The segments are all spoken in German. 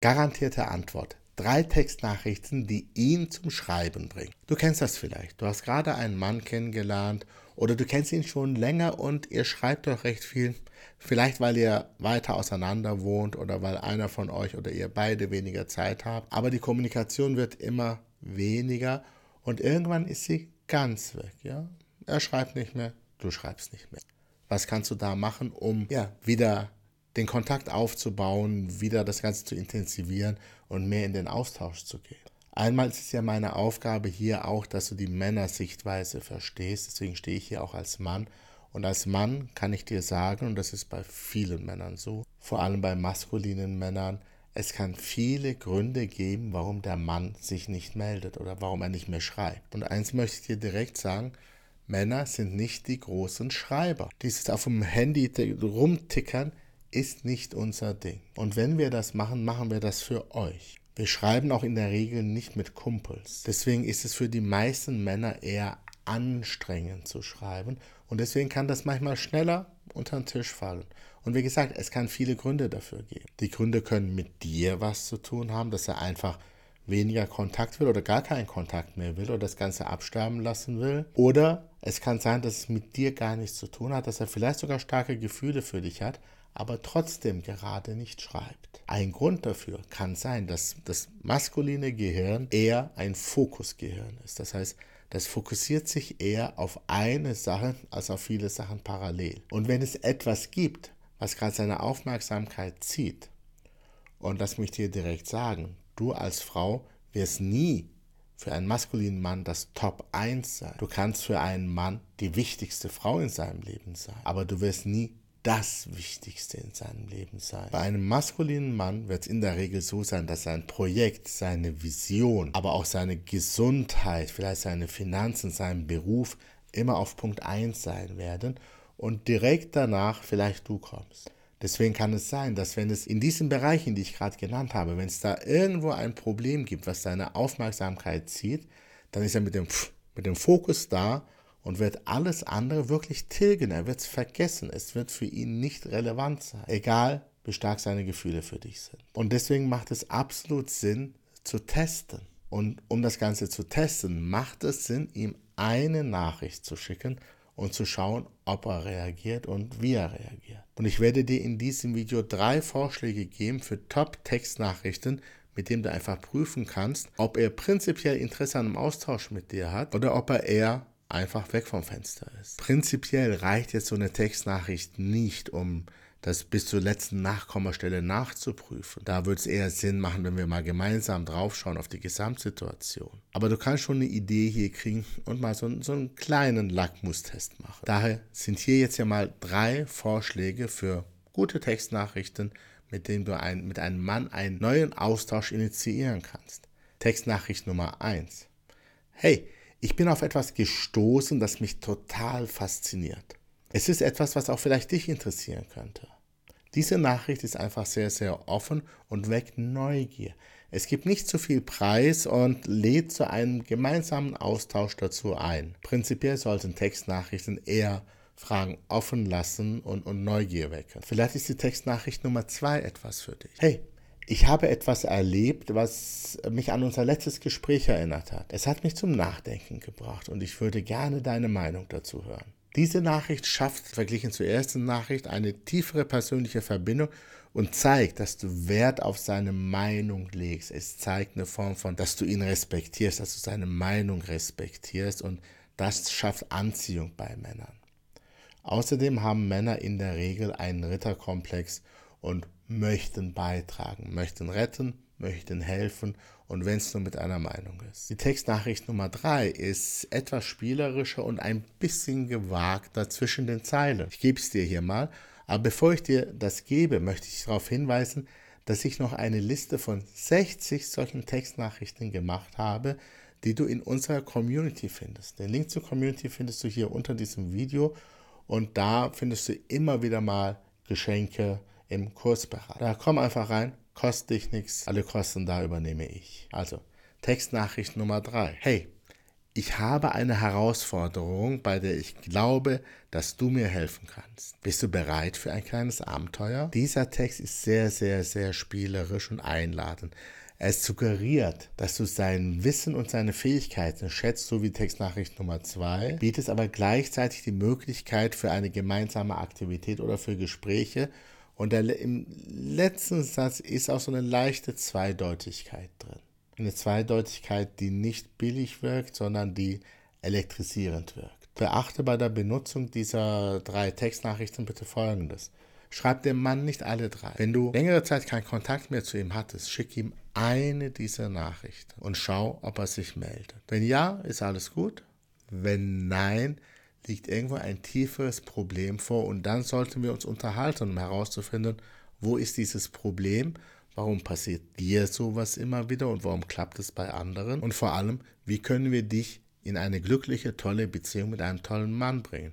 Garantierte Antwort. Drei Textnachrichten, die ihn zum Schreiben bringen. Du kennst das vielleicht. Du hast gerade einen Mann kennengelernt oder du kennst ihn schon länger und ihr schreibt doch recht viel. Vielleicht weil ihr weiter auseinander wohnt oder weil einer von euch oder ihr beide weniger Zeit habt. Aber die Kommunikation wird immer weniger und irgendwann ist sie ganz weg. Ja? Er schreibt nicht mehr, du schreibst nicht mehr. Was kannst du da machen, um ja, wieder den Kontakt aufzubauen, wieder das Ganze zu intensivieren und mehr in den Austausch zu gehen. Einmal ist es ja meine Aufgabe hier auch, dass du die Männersichtweise verstehst. Deswegen stehe ich hier auch als Mann. Und als Mann kann ich dir sagen, und das ist bei vielen Männern so, vor allem bei maskulinen Männern, es kann viele Gründe geben, warum der Mann sich nicht meldet oder warum er nicht mehr schreibt. Und eins möchte ich dir direkt sagen, Männer sind nicht die großen Schreiber. Dieses auf dem Handy rumtickern ist nicht unser Ding. Und wenn wir das machen, machen wir das für euch. Wir schreiben auch in der Regel nicht mit Kumpels. Deswegen ist es für die meisten Männer eher anstrengend zu schreiben. Und deswegen kann das manchmal schneller unter den Tisch fallen. Und wie gesagt, es kann viele Gründe dafür geben. Die Gründe können mit dir was zu tun haben, dass er einfach weniger Kontakt will oder gar keinen Kontakt mehr will oder das Ganze absterben lassen will. Oder es kann sein, dass es mit dir gar nichts zu tun hat, dass er vielleicht sogar starke Gefühle für dich hat, aber trotzdem gerade nicht schreibt. Ein Grund dafür kann sein, dass das maskuline Gehirn eher ein Fokusgehirn ist. Das heißt, das fokussiert sich eher auf eine Sache als auf viele Sachen parallel. Und wenn es etwas gibt, was gerade seine Aufmerksamkeit zieht, und lass mich dir direkt sagen, du als Frau wirst nie für einen maskulinen Mann das Top 1 sein. Du kannst für einen Mann die wichtigste Frau in seinem Leben sein, aber du wirst nie das Wichtigste in seinem Leben sein. Bei einem maskulinen Mann wird es in der Regel so sein, dass sein Projekt, seine Vision, aber auch seine Gesundheit, vielleicht seine Finanzen, sein Beruf immer auf Punkt 1 sein werden und direkt danach vielleicht du kommst. Deswegen kann es sein, dass wenn es in diesen Bereichen, die ich gerade genannt habe, wenn es da irgendwo ein Problem gibt, was seine Aufmerksamkeit zieht, dann ist er mit dem, mit dem Fokus da und wird alles andere wirklich tilgen. Er wird es vergessen. Es wird für ihn nicht relevant sein. Egal, wie stark seine Gefühle für dich sind. Und deswegen macht es absolut Sinn zu testen. Und um das Ganze zu testen, macht es Sinn, ihm eine Nachricht zu schicken und zu schauen, ob er reagiert und wie er reagiert. Und ich werde dir in diesem Video drei Vorschläge geben für Top-Textnachrichten, mit denen du einfach prüfen kannst, ob er prinzipiell Interesse an einem Austausch mit dir hat oder ob er eher einfach weg vom Fenster ist. Prinzipiell reicht jetzt so eine Textnachricht nicht, um das bis zur letzten Nachkommastelle nachzuprüfen. Da würde es eher Sinn machen, wenn wir mal gemeinsam draufschauen auf die Gesamtsituation. Aber du kannst schon eine Idee hier kriegen und mal so, so einen kleinen Lackmustest machen. Daher sind hier jetzt ja mal drei Vorschläge für gute Textnachrichten, mit denen du ein, mit einem Mann einen neuen Austausch initiieren kannst. Textnachricht Nummer 1. Hey, ich bin auf etwas gestoßen, das mich total fasziniert. Es ist etwas, was auch vielleicht dich interessieren könnte. Diese Nachricht ist einfach sehr, sehr offen und weckt Neugier. Es gibt nicht zu viel Preis und lädt zu einem gemeinsamen Austausch dazu ein. Prinzipiell sollten Textnachrichten eher Fragen offen lassen und, und Neugier wecken. Vielleicht ist die Textnachricht Nummer zwei etwas für dich. Hey, ich habe etwas erlebt, was mich an unser letztes Gespräch erinnert hat. Es hat mich zum Nachdenken gebracht und ich würde gerne deine Meinung dazu hören. Diese Nachricht schafft, verglichen zur ersten Nachricht, eine tiefere persönliche Verbindung und zeigt, dass du Wert auf seine Meinung legst. Es zeigt eine Form von, dass du ihn respektierst, dass du seine Meinung respektierst und das schafft Anziehung bei Männern. Außerdem haben Männer in der Regel einen Ritterkomplex und möchten beitragen, möchten retten, möchten helfen und wenn es nur mit einer Meinung ist. Die Textnachricht Nummer drei ist etwas spielerischer und ein bisschen gewagter zwischen den Zeilen. Ich gebe es dir hier mal, aber bevor ich dir das gebe, möchte ich darauf hinweisen, dass ich noch eine Liste von 60 solchen Textnachrichten gemacht habe, die du in unserer Community findest. Den Link zur Community findest du hier unter diesem Video und da findest du immer wieder mal Geschenke, im Kursbereich. Da komm einfach rein, kostet dich nichts, alle Kosten da übernehme ich. Also, Textnachricht Nummer 3. Hey, ich habe eine Herausforderung, bei der ich glaube, dass du mir helfen kannst. Bist du bereit für ein kleines Abenteuer? Dieser Text ist sehr, sehr, sehr spielerisch und einladend. Er suggeriert, dass du sein Wissen und seine Fähigkeiten schätzt, so wie Textnachricht Nummer 2, bietet aber gleichzeitig die Möglichkeit für eine gemeinsame Aktivität oder für Gespräche. Und der, im letzten Satz ist auch so eine leichte Zweideutigkeit drin. Eine Zweideutigkeit, die nicht billig wirkt, sondern die elektrisierend wirkt. Beachte bei der Benutzung dieser drei Textnachrichten bitte Folgendes. Schreib dem Mann nicht alle drei. Wenn du längere Zeit keinen Kontakt mehr zu ihm hattest, schick ihm eine dieser Nachrichten und schau, ob er sich meldet. Wenn ja, ist alles gut. Wenn nein, liegt irgendwo ein tieferes Problem vor und dann sollten wir uns unterhalten, um herauszufinden, wo ist dieses Problem, warum passiert dir sowas immer wieder und warum klappt es bei anderen und vor allem, wie können wir dich in eine glückliche, tolle Beziehung mit einem tollen Mann bringen.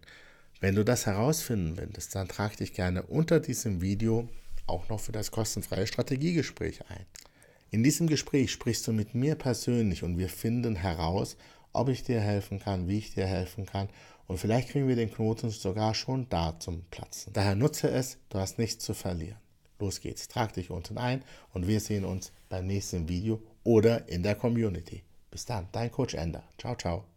Wenn du das herausfinden willst, dann trag dich gerne unter diesem Video auch noch für das kostenfreie Strategiegespräch ein. In diesem Gespräch sprichst du mit mir persönlich und wir finden heraus, ob ich dir helfen kann, wie ich dir helfen kann und vielleicht kriegen wir den Knoten sogar schon da zum Platzen. Daher nutze es, du hast nichts zu verlieren. Los geht's, trag dich unten ein und wir sehen uns beim nächsten Video oder in der Community. Bis dann, dein Coach Ender. Ciao, ciao.